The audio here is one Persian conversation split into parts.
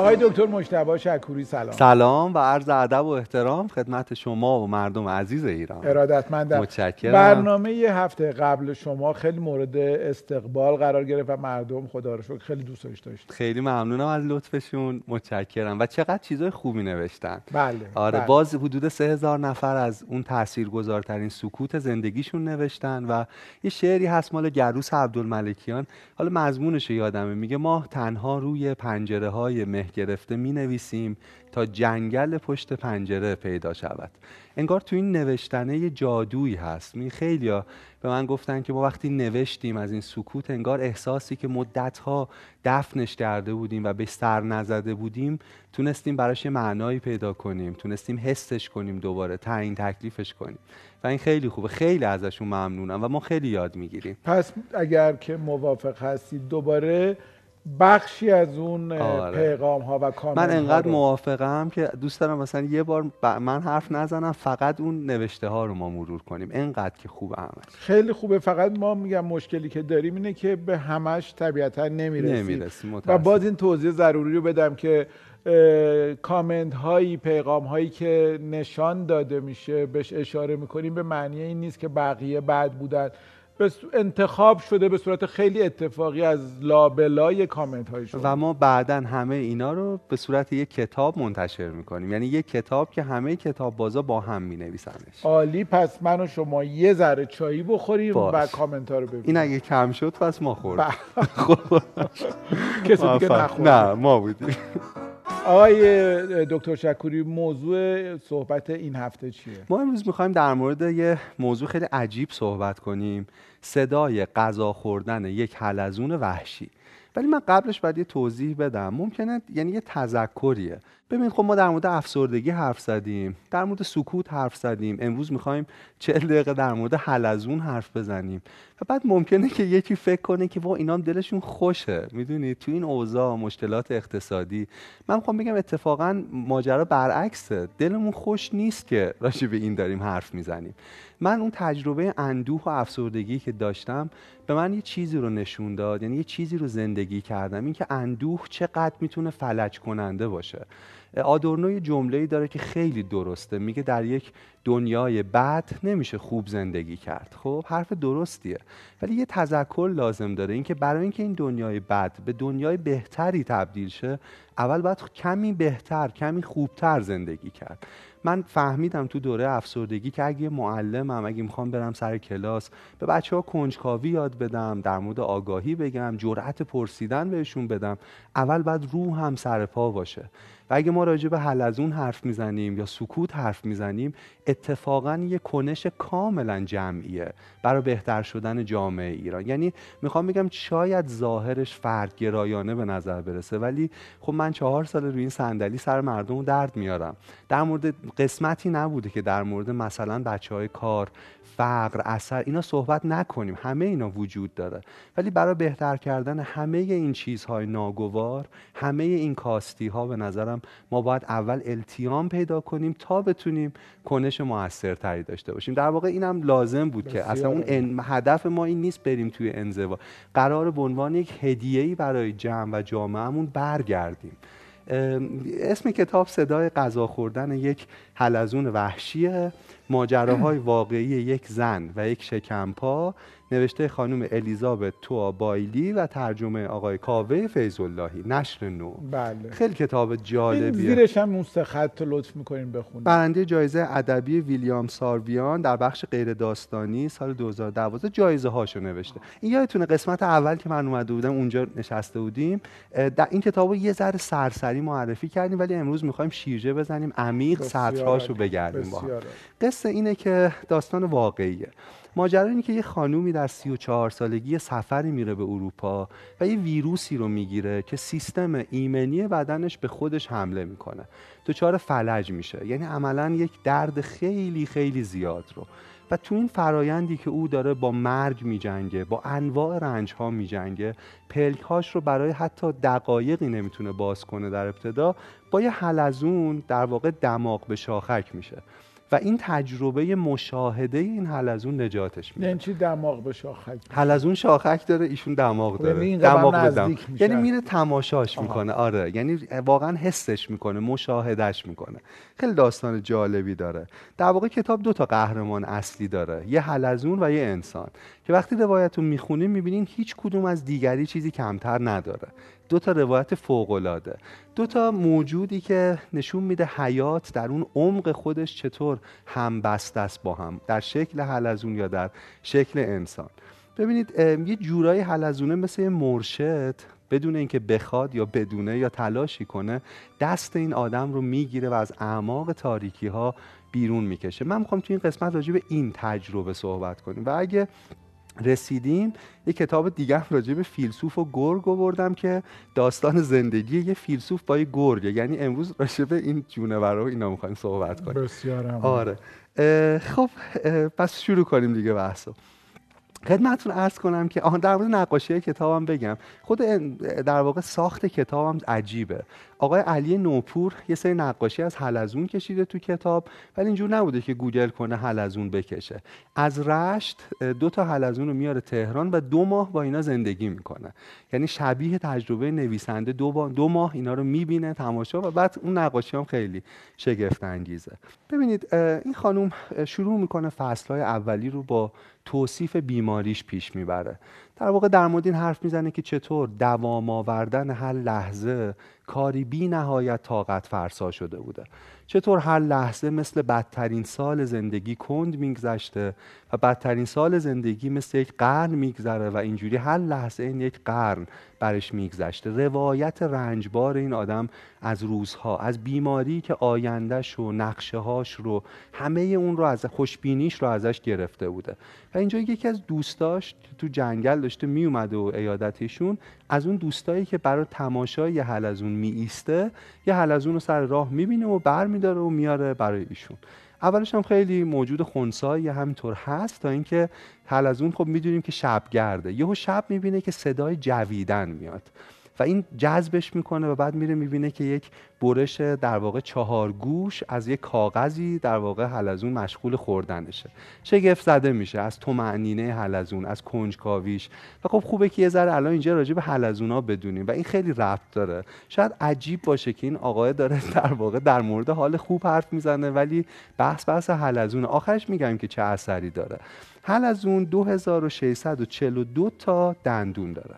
آقای دکتر مجتبی شکوری سلام. سلام و عرض ادب و احترام خدمت شما و مردم عزیز ایران. ارادتمندم. متشکرم. برنامه یه هفته قبل شما خیلی مورد استقبال قرار گرفت و مردم خدا رو شکر خیلی دوستش داشت خیلی ممنونم از لطفشون. متشکرم. و چقدر چیزای خوبی نوشتن. بله آره بله. باز حدود سه هزار نفر از اون تاثیرگذارترین سکوت زندگیشون نوشتن و یه شعری هست مال گروس عبدالملکیان. حالا مضمونش یادمه. میگه ما تنها روی پنجره های مه گرفته می نویسیم تا جنگل پشت پنجره پیدا شود. انگار تو این نوشتنه یه جادویی هست. می خیلی به من گفتن که ما وقتی نوشتیم از این سکوت انگار احساسی که مدتها دفنش کرده بودیم و به سر نزده بودیم تونستیم براش یه معنایی پیدا کنیم. تونستیم حسش کنیم دوباره تعیین تکلیفش کنیم. و این خیلی خوبه. خیلی ازشون ممنونم و ما خیلی یاد می‌گیریم. پس اگر که موافق هستید دوباره بخشی از اون آره. پیغام ها و کامنت من انقدر رو. موافقم که دوست دارم مثلا یه بار ب- من حرف نزنم فقط اون نوشته ها رو ما مرور کنیم. انقدر که خوبه همش. خیلی خوبه. فقط ما میگم مشکلی که داریم اینه که به همش طبیعتا نمی‌رسیم. نمی‌رسیم و. باز این توضیح ضروری رو بدم که کامنت هایی پیغام هایی که نشان داده میشه بهش اشاره می‌کنیم به معنی این نیست که بقیه بد بودن. انتخاب شده به صورت خیلی اتفاقی از لابلای کامنت های شما. و ما بعدا همه اینا رو به صورت یک کتاب منتشر می‌کنیم. یعنی یک کتاب که همه کتاب بازا با هم می نویسنش عالی پس من و شما یه ذره چایی بخوریم باش. و کامنت ها رو ببینیم. این اگه کم شد پس ما خوردیم. کسی دیگه. نخورد. نه ما بودیم. آقای دکتر شکوری موضوع صحبت این هفته چیه؟ ما امروز می‌خوایم در مورد یه موضوع خیلی عجیب صحبت کنیم. صدای غذا خوردن یک حلزون وحشی. ولی من قبلش باید یه توضیح بدم. ممکنه یعنی یه تذکریه. ببینید خب ما در مورد افسردگی حرف زدیم در مورد سکوت حرف زدیم. امروز می‌خوایم چهل دقیقه در مورد حلزون حرف بزنیم. و بعد ممکنه که یکی فکر کنه که وا اینا هم دلشون خوشه. می‌دونید تو این اوضاع مشکلات اقتصادی. من می‌خوام بگم اتفاقا ماجرا برعکسه. دلمون خوش نیست که راجع به این داریم حرف می‌زنیم. من اون تجربه اندوه و افسردگی که داشتم به من یه چیزی رو نشون داد یعنی یه چیزی رو زندگی کردم. اینکه اندوه چقدر می‌تونه فلج کننده باشه. آدورنو یه جمله‌ای داره که خیلی درسته. میگه در یک دنیای بد نمیشه خوب زندگی کرد. خب حرف درستیه. ولی یه تذکر لازم داره. اینکه برای اینکه این دنیای بد به دنیای بهتری تبدیل شه اول باید کمی بهتر کمی خوبتر زندگی کرد. من فهمیدم تو دوره افسردگی که اگه معلمم اگه می‌خوام برم سر کلاس به بچه ها کنجکاوی یاد بدم در مورد آگاهی بگم جرأت پرسیدن بهشون بدم اول باید روح هم سر پا باشه. و اگه ما راجع به حلزون حرف می‌زنیم یا سکوت حرف می‌زنیم اتفاقا یه کنش کاملا جمعیه برای بهتر شدن جامعه ایران. یعنی می‌خوام بگم شاید ظاهرش فردگرایانه به نظر برسه ولی خب من چهار سال روی این صندلی سر مردم درد میارم. در مورد قسمتی نبوده که در مورد مثلا بچه های کار فقر اثر اینا صحبت نکنیم. همه اینا وجود داره. ولی برای بهتر کردن همه این چیزهای ناگوار همه این کاستی ها به نظرم ما باید اول التیام پیدا کنیم تا بتونیم کنش موثرتری داشته باشیم. در واقع اینم لازم بود که اصلا اون. ان- هدف ما این نیست بریم توی انزوا. قرار به عنوان یک هدیه‌ای برای جمع و جامعهمون برگردیم. اسم کتاب صدای غذا خوردن یک حلزون وحشیه. ماجراهای واقعی یک زن و یک شکمپا. نوشته خانم الیزابت توا بایلی و ترجمه آقای کاوه فیض اللهی نشر نو. بله. خیلی کتاب این جالبیه زیرش هم اون سه خط لطف می‌کنین بخونید برنده جایزه ادبی ویلیام سارویان در بخش غیر داستانی سال 2012 جایزه هاشو نوشته. این یادتونه قسمت اول که من اومده بودم اونجا نشسته بودیم. در این کتاب رو یه ذره سرسری معرفی کردیم ولی امروز می‌خوایم شیرجه بزنیم عمیق سطرهاشو. بگردیم با. قصه اینه که داستان واقعیه. ماجرا اینه که یه خانومی در 34 سالگی سفری میره به اروپا و یه ویروسی رو می‌گیره که سیستم ایمنی بدنش به خودش حمله می‌کنه. دچار فلج میشه. یعنی عملا یک درد خیلی خیلی زیاد رو. و تو این فرایندی که او داره با مرگ میجنگه با انواع رنج ها میجنگه پلک هاش رو برای حتی دقایقی نمی‌تونه باز کنه در ابتدا با یه حلزون در واقع دماغ به شاخک میشه. و این تجربه مشاهده این حلزون نجاتش میده. یعنی چی دماغ به شاخک حلزون شاخک داره ایشون دماغ خب داره. یعنی دماغ. میشن. یعنی میره تماشاش آها. می‌کنه آره. یعنی واقعا حسش می‌کنه مشاهدش می‌کنه. خیلی داستان جالبی داره. در واقع کتاب دو تا قهرمان اصلی داره یه حلزون و یه انسان. که وقتی روایت رو می‌خونیم می‌بینین هیچ کدوم از دیگری چیزی کمتر نداره. دو تا روایت فوق‌العاده. دو تا موجودی که نشون میده حیات در اون عمق خودش چطور هم بسته است با هم در شکل حلزون یا در شکل انسان. ببینید یه جورایی حلزونه مثل یه مرشد بدون اینکه بخواد یا بدونه یا تلاشی کنه دست این آدم رو می‌گیره و از اعماق تاریکی ها بیرون می‌کشه. من می‌خوام تو این قسمت راجع به این تجربه صحبت کنیم. و اگه رسیدیم یه کتاب دیگه راجع به فیلسوف و گرگ آوردم که داستان زندگی یه فیلسوف با یه گرگه یعنی امروز راجع به این جونورا و اینا می‌خوایم صحبت کنیم. بسیارم آره. اه، خب اه، پس شروع کنیم دیگه بحثو. خدمتتون عرض کنم که آن در مورد نقاشی کتابم بگم. خود در واقع ساخت کتابم عجیبه. آقای علی نوپور یه سری نقاشی از حلزون کشیده تو کتاب ولی اینجور نبوده که گوگل کنه حلزون بکشه. از رشت دو تا حلزون رو میاره تهران و دو ماه با اینا زندگی می‌کنه. یعنی شبیه تجربه نویسنده دو, با- دو ماه اینا رو می‌بینه تماشا و بعد اون نقاشی هم خیلی شگفت انگیزه. ببینید این خانوم اه، شروع می‌کنه فصلهای اولی رو با توصیف بیماریش پیش می‌بره. در واقع در مورد این حرف می‌زنه که چطور دوام آوردن هر لحظه کاری بی نهایت طاقت فرسا شده بوده. چطور هر لحظه مثل بدترین سال زندگی کند میگذشته و بدترین سال زندگی مثل یک قرن میگذره و اینجوری هر لحظه این یک قرن برش میگذشته. روایت رنجبار این آدم از روزها از بیماری که آیندهش و نقشه هاش رو همه اون رو از خوشبینیش رو ازش گرفته بوده. و اینجا یکی از دوستاش تو جنگل داشته میومده و عیادتشون از اون دوستایی که برای تماشای یه حلزون می ایسته یه حلزون رو سر راه می‌بینه و برمیداره و میاره برای ایشون. اولش هم خیلی موجود خونسایی همینطور هست تا اینکه حلزون خب می‌دونیم که شبگرده. یهو شب می‌بینه که صدای جویدن میاد. و این جذبش می‌کنه و بعد میره می‌بینه که یک برش در واقع چهار گوش از یک کاغذی در واقع حلزون مشغول خوردنشه. شگفت زده میشه از تو معنینه حلزون از کنجکاویش. و خب خوبه که یه ذره الان اینجا راجع به حلزونا بدونیم و این خیلی ربط داره. شاید عجیب باشه که این آقای داره در واقع در مورد حال خوب حرف می‌زنه ولی بحث بحث حلزون. آخرش میگم که چه اثری داره. حلزون 2642 تا دندون داره.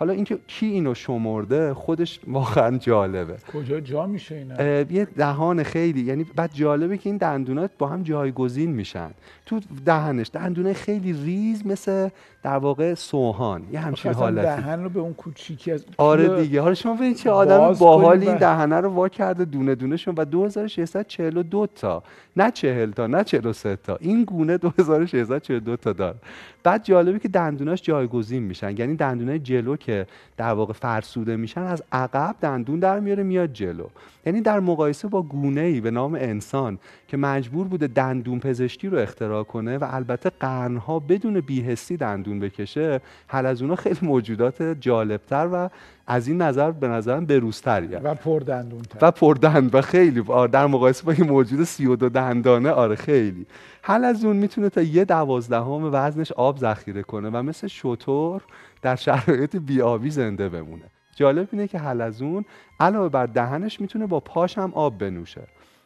حالا اینکه کی اینو شمرده خودش واقعا جالبه. کجا جا میشه اینا؟ یه دهان خیلی یعنی بعد جالبه که این دندونات با هم جایگزین میشن. تو دهنش دندونه خیلی ریز مثل در واقع سوهان یه همچین حالتی. دهن رو به اون کوچیکی از آره دیگه. حالا شما ببینید چه آدم باحالی این دهنه رو وا کرده دونه دونه شون و 2642 تا. نه 40 تا نه 43 تا. این گونه 2642 تا داره بعد جالبه که دندوناش جایگزین میشن. یعنی دندونای جلو که در واقع فرسوده میشن از عقب دندون در میاره میاد جلو. یعنی در مقایسه با گونه ای به نام انسان که مجبور بوده دندون پزشکی رو اختراع کنه و البته قرنها بدون بیهستی دندون بکشه حلزونا خیلی موجودات جالبتر و از این نظر به نظرم بروزتریه. و پر دندون و پردند و خیلی آره، در مقایسه با این موجود سی و دو دندانه آره خیلی. حلزون می‌تونه تا یه دوازدهم وزنش آب ذخیره کنه و مثل شطور در شرایط بیابی زنده بمونه. جالب اینه که حلزون علاوه بر دهنش می‌تونه با پاش هم آب بنوشه.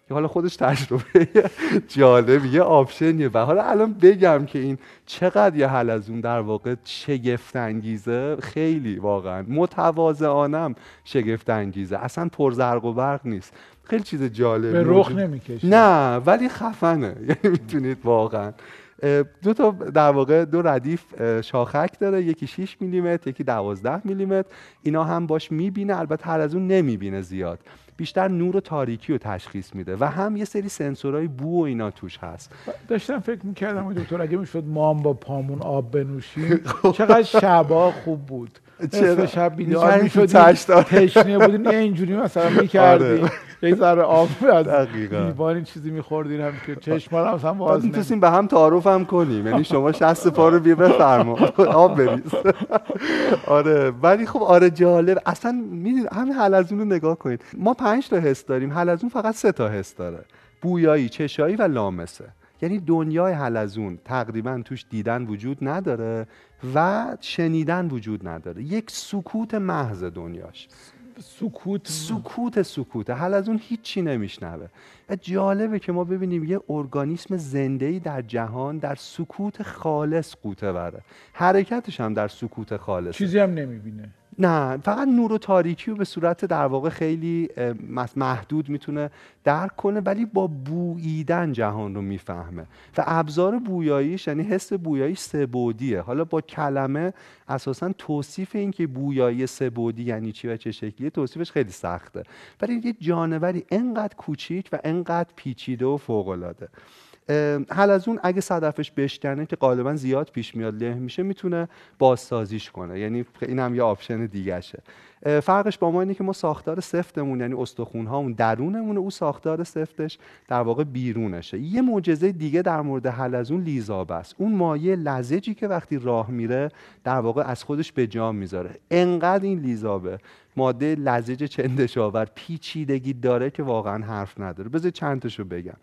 که حالا خودش تجربه جالب یه آپشنیه. و حالا الان بگم که این چقدر یه حلزون در واقع شگفت انگیزه خیلی واقعا. متواضعانم شگفت انگیزه اصلا پرزرق و برق نیست. خیلی چیز جالبی به رخ نمی‌کشه. نه ولی خفنه. یعنی می‌تونید واقعا دو تا در واقع دو ردیف شاخک داره. یکی 6 میلیمتر یکی 12 میلیمتر. اینا هم باش می‌بینه البته هر از اون نمی‌بینه زیاد. بیشتر نور و تاریکی رو تشخیص میده و هم یه سری سنسورهای بو و اینا توش هست. داشتم فکر می‌کردم دکتر اگه می‌شد ما هم با پامون آب بنوشیم چقدر شبا خوب بود. نصف شب بیدار می‌کردیم تو می‌شدیم. تشنه بودین یه اینجوری مثلا می‌کردیم آره. یک ذره آب از. لیوان این چیزی میخوردین هم که چشما رو مثلا باز نمی- می‌تونستیم به هم تعارف هم کنیم. یعنی شما شست پا رو بیا بفرما. آب بریز. آره. ولی خب آره جالب. اصلا می‌دید همین حلزون رو نگاه کنید. ما پنج تا حس داریم. حلزون فقط سه تا حس داره. بویایی چشایی و لامسه. یعنی دنیای حلزون تقریبا توش دیدن وجود نداره. و شنیدن وجود نداره. یک سکوت محض دنیاش. سکوت؟ سکوت سکوته. حلزون هیچی نمیشنوه. و جالبه که ما ببینیم یه ارگانیسم زنده در جهان در سکوت خالص قوته بره حرکتش هم در سکوت خالص چیزی هم نمی‌بینه. نه فقط نور و تاریکی رو به صورت در واقع خیلی محدود می‌تونه درک کنه ولی با بوییدن جهان رو می‌فهمه. و ابزار بویاییش یعنی حس بویایی سه‌بعدیه حالا با کلمه اساسا توصیف این که بویایی سه‌بعدی یعنی چی و چه شکلیه توصیفش خیلی سخته. ولی یه جانوری انقدر کوچیک و انقدر پیچیده و فوق‌العاده. حلزون اگه صدفش بشکنه که غالبا زیاد پیش میاد له میشه می‌تونه بازسازیش کنه. یعنی این هم یه option دیگهشه اه، فرقش با ما اینه که ما ساختار سفتمون یعنی استخون هامون درونمونه او ساختار سفتش در واقع بیرونشه. یه معجزه دیگه در مورد حلزون لیزاب است. اون مایع لزجی که وقتی راه میره در واقع از خودش به جا می‌ذاره. انقدر این لیزابه. ماده لزج چندشاور پیچیدگی داره که واقعا حرف نداره. بذار چند تاشو بگم.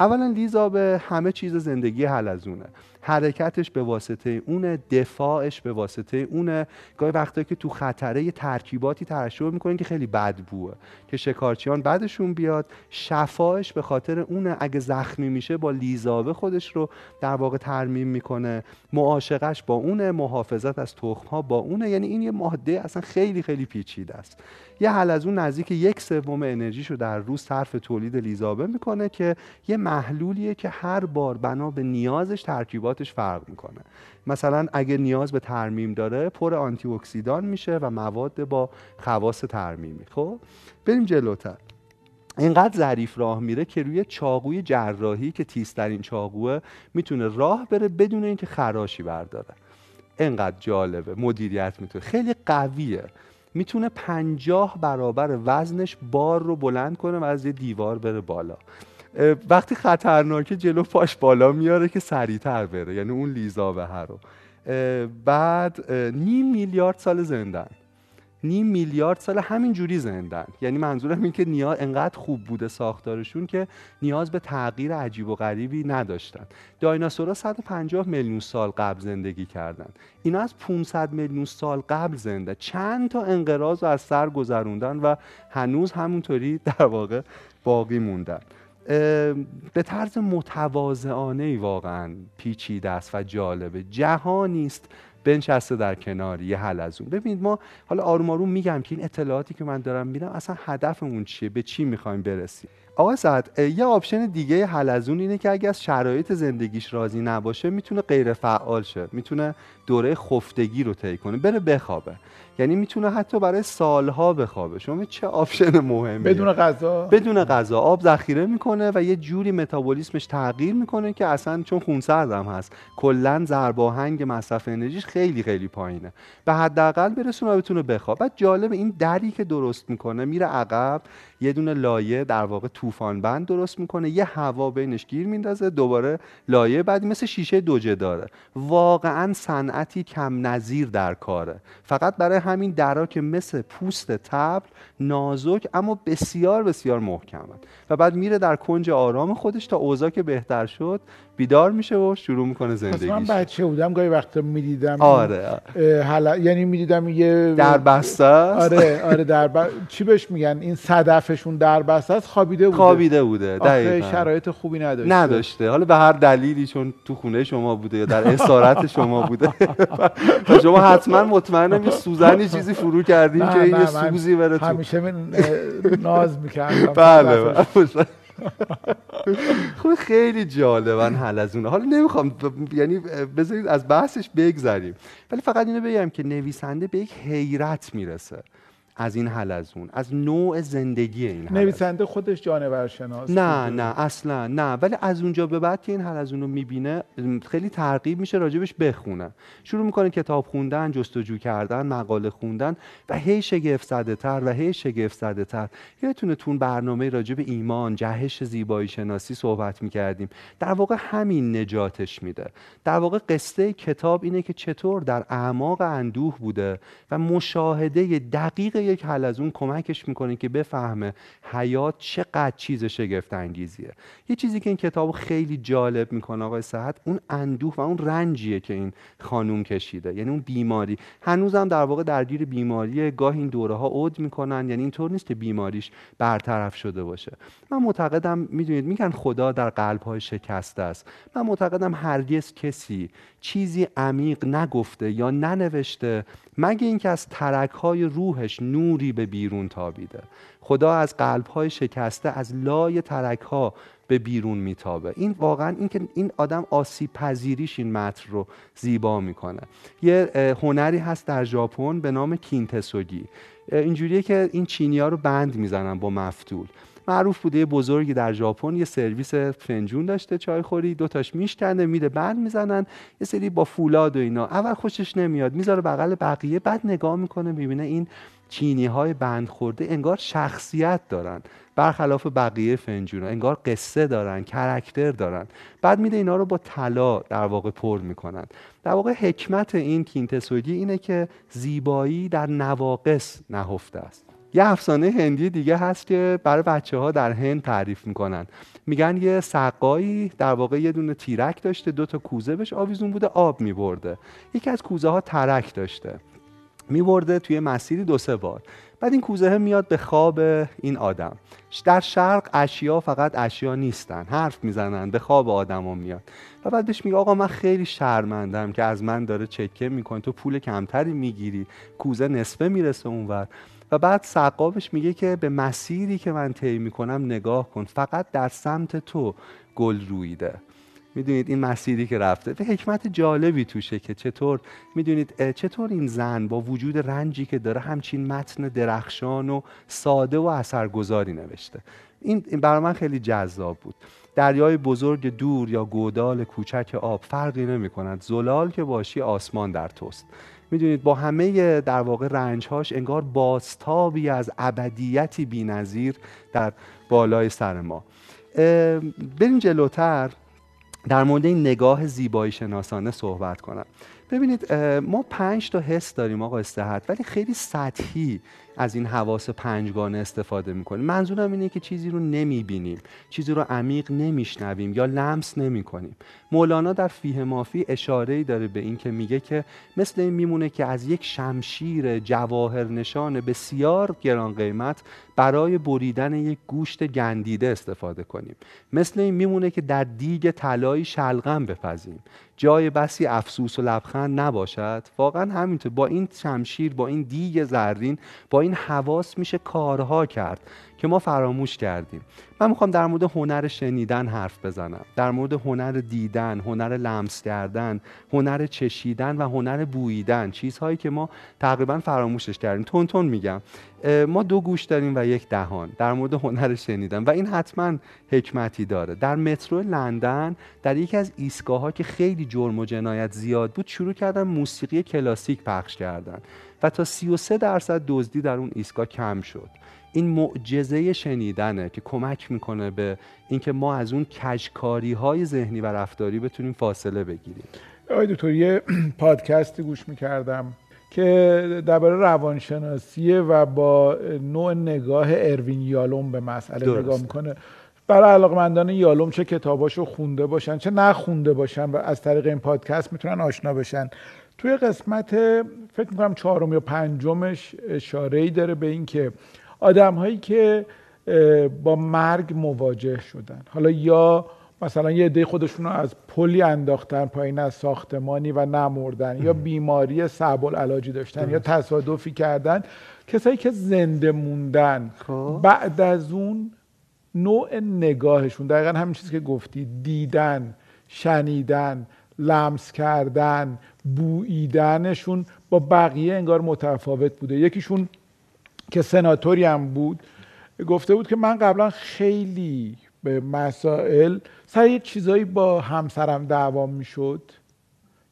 اولا لیزا به همه چیز زندگی حلزونه حرکتش به واسطه اونه دفاعش به واسطه اونه گاهی وقتا که تو خطره ترکیباتی ترشح می‌کنن که خیلی بد بوه که شکارچیان بعدشون بیاد. شفاش به خاطر اونه اگه زخمی میشه با لیزابه خودش رو در واقع ترمیم می‌کنه. معاشقش با اونه محافظت از تخم ها با اونه یعنی این یه ماده اصلا خیلی خیلی پیچیده است. یه حلزون نزدیک یک سوم انرژیشو در روز صرف تولید لیزابه می‌کنه که یه محلولیه که هر بار بنا به نیازش ترکیباتش فرق می‌کنه. مثلا اگه نیاز به ترمیم داره پر آنتی اکسیدان میشه و مواد با خواص ترمیمی. خب بریم جلوتر. اینقدر ظریف راه میره که روی چاقوی جراحی که تیزترین چاقوه می‌تونه راه بره بدون اینکه خراشی برداره. انقدر جالبه مدیریت می‌تونه. خیلی قویه. می‌تونه پنجاه برابر وزنش بار رو بلند کنه و از یه دیوار بره بالا. وقتی خطرناکه جلو پاش بالا میاره که سریعتر بره یعنی اون لیزابه رو. اه، بعد نیم میلیارد سال زندن. نیم میلیارد سال همین جوری زندن. یعنی منظورم این که نیاز انقدر خوب بوده ساختارشون که نیاز به تغییر عجیب و غریبی نداشتن. دایناسورها 150 میلیون سال قبل زندگی کردن. اینا از 500 میلیون سال قبل زنده چند تا انقراض رو از سر گذروندن و هنوز همونطوری در واقع باقی موندن. به طرز متواضعانه ای واقعا پیچیده است و جالبه. جهانی است بنشسته در کنار یه حلزون ببینید ما حالا آروم آروم میگم که این اطلاعاتی که من دارم میدم اصلا هدفمون چیه؟ به چی می‌خوایم برسیم؟ آقا سعد یه آپشن دیگه حلزون اینه که اگه از شرایط زندگیش راضی نباشه می‌تونه غیر فعال شه. می‌تونه دوره خفتگی رو طی کنه بره بخوابه. یعنی می‌تونه حتی برای سالها بخوابه. شما چه option مهمیه. بدون غذا؟ بدون غذا. آب ذخیره می‌کنه و یه جوری متابولیسمش تغییر می‌کنه که اصلا چون خونسرد هم هست کلا ضرب آهنگ مصرف انرژیش خیلی خیلی پایینه. به حداقل برسونه بتونه بخواب بعد جالب این دری که درست می‌کنه میره عقب یه دونه لایه در واقع طوفان بند درست می‌کنه یه هوا بینش گیر میندازه دوباره لایه بعدی مثل شیشه دوجداره. واقعا صنعتی کم نظیر در کاره. فقط برای همین درا که مثل پوست تبر نازک اما بسیار بسیار محکمن و بعد میره در کنج آرام خودش تا اوضاع که بهتر شد بیدار میشه و شروع می‌کنه پس من زندگیش. بچه بودم گاهی وقتا می‌دیدم آره. یعنی می‌دیدم یه در بسته آره آره در ب... چی بهش میگن؟ این صدفشون در بسته است خوابیده بوده. خوابیده بوده دقیقاً. شرایط خوبی نداشته. نداشته. حالا به هر دلیلی چون تو خونه شما بوده یا در اسارت شما بوده. شما حتما مطمئنم یه سوزنی چیزی فرو کردیم که یه سوزی بره تو. همیشه من ناز می‌کردم. بله. بله. خب خیلی جالبن حلزونه حالا نمی‌خوام یعنی بذارید از بحثش بگذریم. ولی فقط اینو بگم که نویسنده به یک حیرت می‌رسه. از این حلزون از نوع زندگی این حلزون نویسنده خودش جانور شناس نه نه اصلا نه. ولی از اونجا به بعد که این حلزون رو می‌بینه خیلی ترغیب میشه راجبش بخونه. شروع می‌کنه کتاب خوندن جستجو کردن مقاله خوندن و هی شگفت زده تر و هی شگفت زده تر. یادتونه تون برنامه راجب ایمان جهش زیبایی شناسی صحبت می‌کردیم. در واقع همین نجاتش میده. در واقع قصه کتاب اینه که چطور در اعماق اندوه بوده و مشاهده دقیق یک حلزون کمکش می‌کنه که بفهمه حیات چقدر چیز شگفت انگیزیه یه چیزی که این کتاب خیلی جالب می‌کنه آقای صحت اون اندوه و اون رنجیه که این خانوم کشیده. یعنی اون بیماری. هنوزم در واقع درگیر بیماری گاه این دوره ها عود می‌کنن. یعنی اینطور نیست که بیماریش برطرف شده باشه. من معتقدم می‌دونید میگن خدا در قلب های شکسته است. من معتقدم هرگز کسی چیزی عمیق نگفته یا ننوشته مگه اینکه از ترک های روحش نوری به بیرون تابیده. خدا از قلب های شکسته از لای ترک ها به بیرون میتابه. این واقعا این که این آدم آسیب پذیریش این متن رو زیبا می‌کنه. یه هنری هست در ژاپن به نام کینتسوگی. اینجوریه که این چینی ها رو بند می‌زنن با مفتول. معروف بوده بزرگی در ژاپن یه سرویس فنجون داشته چای خوری دو تاش میشکنه میده بند می‌زنن یه سری با فولاد و اینا. اول خوشش نمیاد می‌ذاره بغل بقیه بعد نگاه می‌کنه می‌بینه این چینی های بند خورده انگار شخصیت دارن. برخلاف بقیه فنجون انگار قصه دارن کرکتر دارن. بعد میده اینا رو با طلا در واقع پر می‌کنن. در واقع حکمت این کینتسوگی اینه که زیبایی در نواقص نهفته است. یه افسانه هندی دیگه هست که برای بچه ها در هند تعریف می‌کنن. میگن یه سقایی در واقع یه دونه تیرک داشته دو تا کوزه بهش آویزون بوده آب میبرده. یکی از کوزه ها ترک داشته. میبرده توی مسیری دو سه بار. بعد این کوزه میاد به خواب این آدم. در شرق اشیا فقط اشیا نیستن حرف می‌زنن به خواب آدما میاد. و بعد بهش میگه آقا من خیلی شرمندم که از من داره چکه می‌کنه تو پول کمتری می‌گیری کوزه نصفه می‌رسه اونور. و بعد سقابش میگه که به مسیری که من طی می‌کنم نگاه کن فقط در سمت تو گل رویده. می‌دونید این مسیری که رفته به حکمت جالبی توشه که چطور می‌دونید چطور این زن با وجود رنجی که داره همچین متن درخشان و ساده و اثرگذاری نوشته. این برای من خیلی جذاب بود. دریای بزرگ دور یا گودال کوچک آب فرقی نمی کند زلال که باشی آسمان در توست. می‌دونید با همه در واقع رنجهاش انگار بازتابی از ابدیتی بینظیر در بالای سر ما. بریم جلوتر در مورد این نگاه زیبایی شناسانه صحبت کنم. ببینید ما پنج تا حس داریم آقا استحت ولی خیلی سطحی از این حواس پنجگانه استفاده می‌کنیم. منظورم اینه که چیزی رو نمی‌بینیم چیزی رو عمیق نمیشنویم یا لمس نمی‌کنیم. مولانا در فیه مافی اشاره ای داره به این که میگه که مثل این میمونه که از یک شمشیر جواهر نشان بسیار گران قیمت برای بریدن یک گوشت گندیده استفاده کنیم. مثل این میمونه که در دیگ طلایی شلغم بپزیم. جای بسی افسوس و لبخند نباشد. واقعا همینطور با این شمشیر با این دیگ زرین با این حواس میشه کارها کرد که ما فراموش کردیم. من می‌خوام در مورد هنر شنیدن حرف بزنم. در مورد هنر دیدن هنر لمس کردن هنر چشیدن و هنر بوییدن چیزهایی که ما تقریبا فراموشش کردیم. تون تون میگم. ما دو گوش داریم و یک دهان در مورد هنر شنیدن و این حتما حکمتی داره. در مترو لندن در یکی از ایستگاه که خیلی جرم و جنایت زیاد بود شروع کردن موسیقی کلاسیک پخش کردن. و تا 33 درصد دزدی در اون ایستگاه کم شد. این معجزه شنیدنه که کمک می‌کنه به اینکه ما از اون کجکاری های ذهنی و رفتاری بتونیم فاصله بگیریم. آقای دکتر یه پادکستی گوش می‌کردم که درباره روانشناسیه و با نوع نگاه اروین یالوم به مسئله درست. نگاه می‌کنه. برای علاقمندان یالوم چه کتاباشو خونده باشن چه نخونده باشن و از طریق این پادکست می‌تونن آشنا بشن. توی قسمت فکر می‌کنم چهارم یا پنجمش اشاره ای داره به اینکه آدم هایی که با مرگ مواجه شدن. حالا یا مثلا یه عده خودشون رو از پلی انداختن پایین از ساختمانی و نمردن یا بیماری صعب العلاجی داشتن یا تصادفی کردن کسایی که زنده موندن. خب. بعد از اون نوع نگاهشون. دقیقا همین چیزی که گفتی دیدن شنیدن لمس کردن بوییدنشون با بقیه انگار متفاوت بوده. یکیشون که سناتوری هم بود گفته بود که من قبلا خیلی به مسائل سر یه چیزایی با همسرم دعوام می‌شد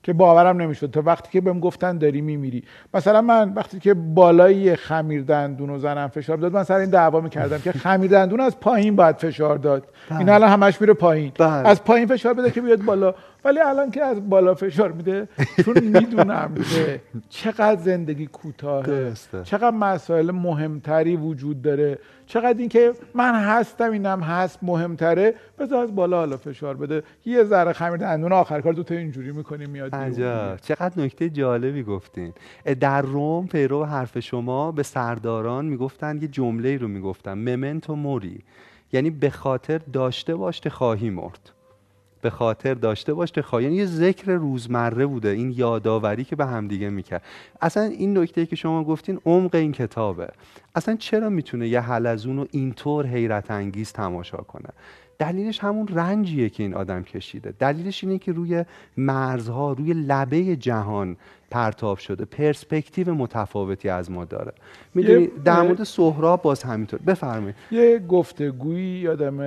که باورم نمی‌شد. تا وقتی که بهم گفتن داری میمیری. مثلا من وقتی که بالای خمیر دندون و زنم فشار داد من سر این دعوا می‌کردم که خمیر دندون از پایین باید فشار داد. بله. این الان همش میره پایین. بله. از پایین فشار بده که بیاد بالا. ولی الان که از بالا فشار میده چون می‌دونم که چقدر زندگی کوتاهه. چقدر مسائل مهمتری وجود داره چقدر اینکه من هستم اینم هست مهمتره بذار از بالا حالا فشار بده. یه ذره خمیر دندون آخر کار دو تا اینجوری می‌کنی میاد چقدر نکته جالبی گفتین. در روم پیرو حرف شما به سرداران می‌گفتن یه جمله رو می‌گفتن ممنتو موری. یعنی به خاطر داشته باش که خواهی مرد. به خاطر داشته باش که خواهی. یعنی یه ذکر روزمره بوده این یادآوری که به همدیگه می‌کرد. اصلا این نکته که شما گفتین عمق این کتابه. اصلا چرا می‌تونه یه حلزون رو اینطور حیرت انگیز تماشا کنه؟ دلیلش همون رنجیه که این آدم کشیده. دلیلش اینه که روی مرزها روی لبه جهان پرتاب شده. پرسپکتیو متفاوتی از ما داره. می‌دونی در مورد سهراب باز همینطور. بفرمایید. یه گفتگویی یادم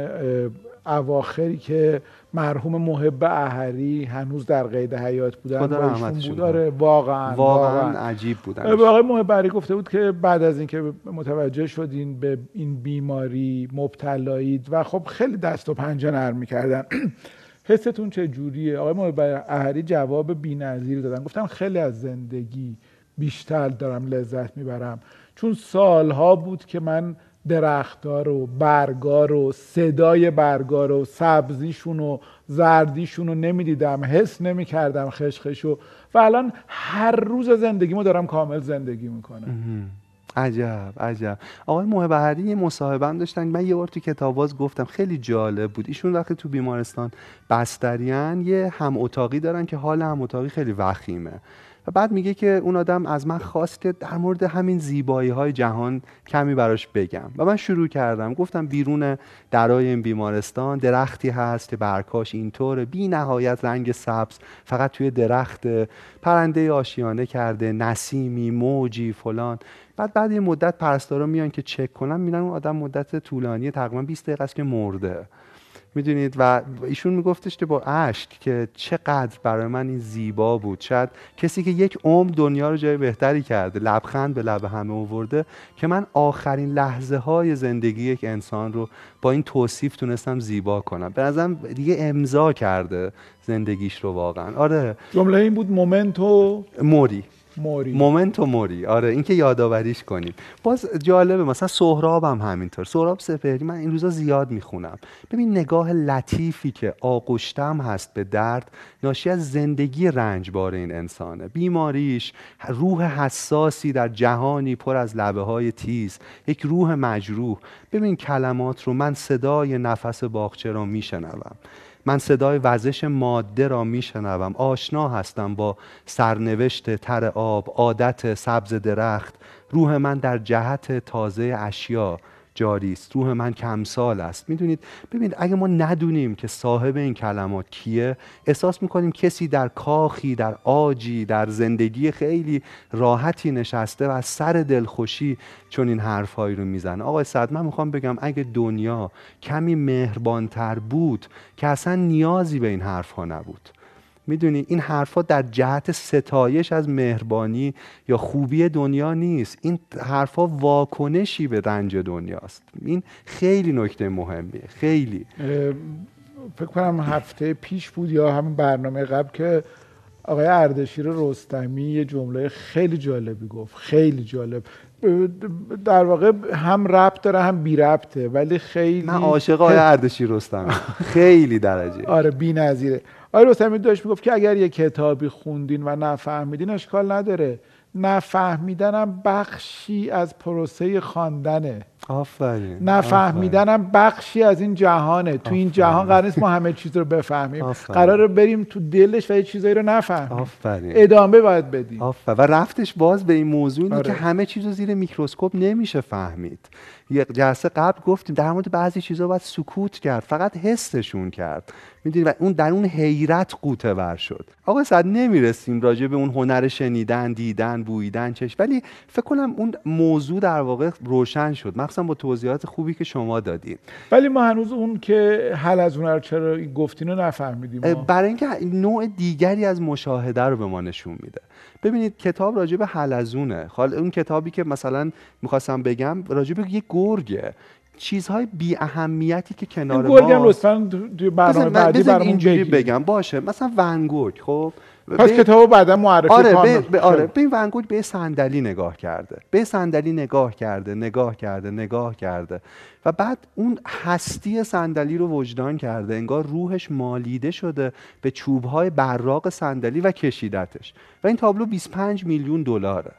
اواخری که مرحوم محب احری هنوز در قید حیات بودن خدا بود. آره واقعا واقعا عجیب بودن آقای محب احری گفته بود که بعد از اینکه متوجه شدین به این بیماری مبتلایید و خب خیلی دست و پنجه نرم می‌کردن. حستون چه جوریه؟ آقای محب احری جواب بی‌نظیر دادن. گفتم خیلی از زندگی بیشتر دارم لذت می‌برم. چون سالها بود که من درختار و برگار و صدای برگار و سبزیشون و زردیشون رو نمی‌دیدم حس نمی‌کردم خشخشو و الان هر روز زندگیمو دارم کامل زندگی می‌کنم. عجب عجب. آقای محبهری یه مصاحبه هم داشتن. من یه بار تو کتاباز گفتم خیلی جالب بود. ایشون وقتی تو بیمارستان بستریان یه هم اتاقی دارن که حال هم اتاقی خیلی وخیمه. بعد میگه که اون آدم از من خواست که در مورد همین زیبایی های جهان کمی براش بگم. و من شروع کردم. گفتم بیرون درای این بیمارستان درختی هست که برکاش اینطوره. بی نهایت رنگ سبز فقط توی درخت پرنده آشیانه کرده نسیمی موجی فلان. بعد بعد یه مدت پرستارا میان که چک کنن می‌بینن اون آدم مدت طولانی تقریبا 20 دقیقه است که مرده. می‌دونید؟ و ایشون میگفتش که با اشک که چقدر برای من این زیبا بود. شاید کسی که یک عمر دنیا رو جای بهتری کرده لبخند به لب همه آورده که من آخرین لحظه های زندگی یک انسان رو با این توصیف تونستم زیبا کنم. به نظرم دیگه امضا کرده زندگیش رو واقعا. آره. جمله این بود مومنتو. موری. موری. مومنت و موری. آره این که یادآوریش کنیم. باز جالبه مثلا سهراب هم همینطور. سهراب سپهری من این روزا زیاد می‌خونم. ببین نگاه لطیفی که آغشتم هست به درد ناشی از زندگی رنجبار این انسانه. بیماریش روح حساسی در جهانی پر از لبه های تیز. یک روح مجروح. ببین کلمات رو من صدای نفس باغچه را میشنوم. من صدای وزش ماده را میشنوم. آشنا هستم با سرنوشت تر آب عادت سبز درخت. روح من در جهت تازه اشیا. جاری است. روح من کمسال است. می‌دونید؟ ببینید اگه ما ندونیم که صاحب این کلمات کیه احساس می‌کنیم کسی در کاخی در آجی در زندگی خیلی راحتی نشسته و از سر دلخوشی چون این حرفهایی رو می‌زنه. آقای سعد من می‌خوام بگم اگه دنیا کمی مهربانتر بود که اصلا نیازی به این حرفها نبود. می‌دونی این حرفا در جهت ستایش از مهربانی یا خوبی دنیا نیست. این حرفا واکنشی به رنج دنیاست. این خیلی نکته مهمیه. خیلی. فکر کنم هفته پیش بود یا همین برنامه قبل که آقای اردشیر رستمی یه جمله خیلی جالبی گفت. خیلی جالب. در واقع هم ربط داره هم بی ربطه. ولی خیلی من عاشق آقای اردشیر رستمی خیلی درجه. آره بی نظیره. آقای رستمی داشت می‌گفت که اگر یه کتابی خوندین و نفهمیدین اشکال نداره. نفهمیدنم بخشی از پروسه خواندنه. آفرین نفهمیدنم بخشی از این جهانه. تو این جهان قرار نیست ما همه چیز رو بفهمیم. قراره بریم تو دلش و یه چیزایی رو نفهمیم. آفرین. ادامه باید بدیم. آفرین. و رفتش باز به این موضوع اینه آره. که همه چیز رو زیر میکروسکوپ نمیشه فهمید. یه جلسه قبل گفتیم در مورد بعضی چیزا باید سکوت کرد فقط حسشون کرد. می‌دونی؟ و اون در اون حیرت قوطه ور شد. آقا صد نمی‌رسیم راجع به اون هنر شنیدن دیدن بویدن چش ولی فکر کنم اون موضوع در واقع روشن شد. مخصوصا با توضیحات خوبی که شما دادین. ولی ما هنوز اون که حل از اون رو چرا گفتین رو نفهمیدیم. برای اینکه نوع دیگری از مشاهده رو به ما نشون میده. ببینید کتاب راجع به حلزونه حال اون کتابی که مثلا می‌خواستم بگم راجع به یه گرگه چیزهای بی اهمیتی که کنار این گرگ هم ماست. لطفا برنامه بعدی برامون اینجوری. بگم. باشه. مثلا ونگوگ خب؟ پس کتابو بعدا معرفی آره. به, به- آره. به ونگوگ به صندلی نگاه کرده. به صندلی نگاه کرده نگاه کرده نگاه کرده. و بعد اون هستی صندلی رو وجدان کرده. انگار روحش مالیده شده به چوبهای براق صندلی و کشیدتش. و این تابلو 25 میلیون دلاره.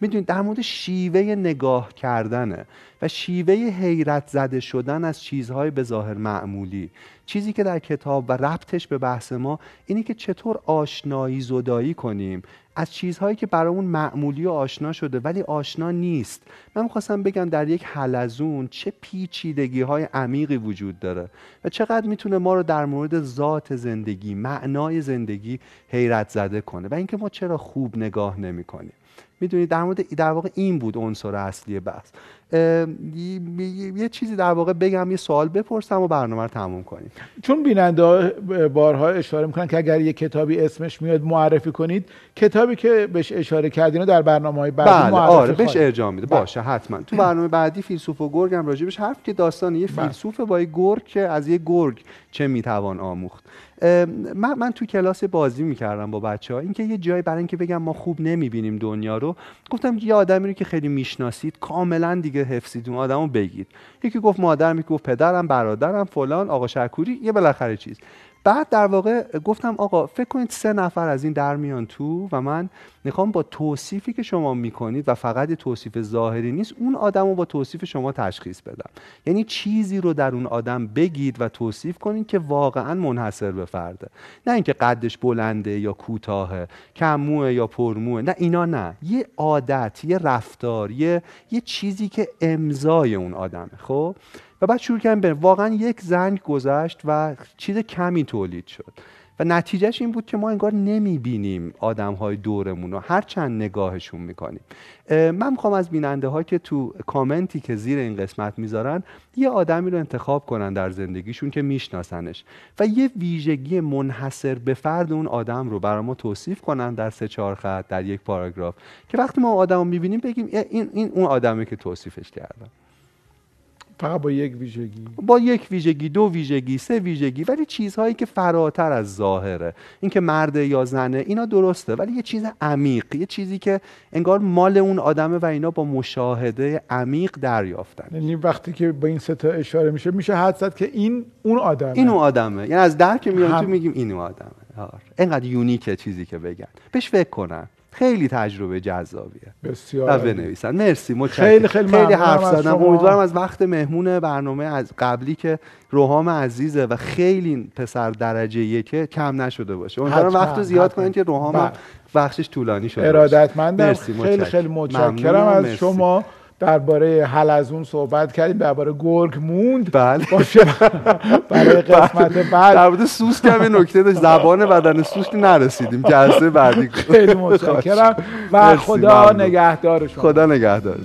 می‌دونید در مورد شیوه نگاه کردنه و شیوه حیرت زده شدن از چیزهای به ظاهر معمولی. چیزی که در کتاب و ربطش به بحث ما اینه که چطور آشنایی زدایی کنیم از چیزهایی که برامون معمولی و آشنا شده ولی آشنا نیست. من می‌خواستم بگم در یک حلزون چه پیچیدگی های عمیقی وجود داره و چقدر می‌تونه ما رو در مورد ذات زندگی معنای زندگی حیرت زده کنه و اینکه ما چرا خوب نگاه نمی کنیم می‌دونید در مورد در واقع این بود عنصر اصلی بحث یه- چیزی در واقع بگم یه سوال بپرسم و برنامه رو تموم کنیم چون بیننده بارها اشاره می‌کنن که اگر یه کتابی اسمش میاد معرفی کنید کتابی که بهش اشاره کردین رو در برنامه های بعدی بله معرفی آره بهش. ارجاع میده بله. باشه حتما تو برنامه بعدی فیلسوف و گرگ هم راجبش حرف که داستان یه بله. فیلسوف با یه گرگ که از یه گرگ چه می‌توان آموخت من, من تو کلاس بازی می‌کردم با بچه ها اینکه یه جایی برای اینکه بگم ما خوب نمی‌بینیم دنیا رو گفتم یه آدمی رو که خیلی می‌شناسید کاملا دیگه حفظید اون آدمو بگید. یکی گفت مادرم یکی گفت پدرم برادرم فلان آقا شکوری یه بالاخره چیز. بعد در واقع گفتم آقا فکر کنید سه نفر از این در میان تو و من می‌خوام با توصیفی که شما می‌کنید و فقط توصیف ظاهری نیست اون آدم رو با توصیف شما تشخیص بدم. یعنی چیزی رو در اون آدم بگید و توصیف کنید که واقعا منحصر به فرده. نه اینکه قدش بلنده یا کوتاهه کموه یا پرموه نه اینا نه. یه عادت یه رفتار یه, یه چیزی که امضای اون آدمه. خب؟ و بعد شروع کردم به واقعا یک زنگ گذشت و چیز کمی تولید شد. و نتیجهش این بود که ما انگار نمی‌بینیم آدم های دورمون رو. هر چند نگاهشون می‌کنیم. من می‌خوام از بیننده ها که تو کامنتی که زیر این قسمت می‌ذارن یه آدمی رو انتخاب کنن در زندگیشون که میشناسنش. و یه ویژگی منحصر به فرد اون آدم رو برای ما توصیف کنن در سه چهار خط در یک پاراگراف. که وقتی ما آدم رو می‌بینیم بگیم این, این اون آدمی که توصیفش کردم فقط با یک ویژگی. با یک ویژگی دو ویژگی سه ویژگی ولی چیزهایی که فراتر از ظاهره. اینکه مرد یا زنه اینا درسته ولی یه چیز عمیق یه چیزی که انگار مال اون آدمه و اینا با مشاهده عمیق دریافتن. یعنی وقتی که با این ستا اشاره میشه میشه حد زد که این اون آدمه. این اون آدمه. یعنی از درک میاد هم- تو میگیم این اون آدمه. آره. اینقدر یونیکه چیزی که بگن. بهش فکر کنن. خیلی تجربه جذابیه بسیار. بنویسن مرسی متشکرم خیلی خیلی خیلی حرف زدم. امیدوارم از وقت مهمون برنامه از قبلی که روحام عزیزه و خیلی پسر درجه یکه کم نشده باشه امیدوارم وقت رو زیاد. کنید که روحام بله. بخشش طولانی شده. ارادتمندم خیلی. خیلی متشکرم از. شما درباره حلزون صحبت کردیم درباره گرگ موند. بله. باشه. برای قسمت در بعد مورد سوسک هم یه نکته داشت. زبان بدن سوسک نرسیدیم جلسه بعدی. خیلی متشکرم. و خدا ممنون. نگهدار شما. خدا نگهدار.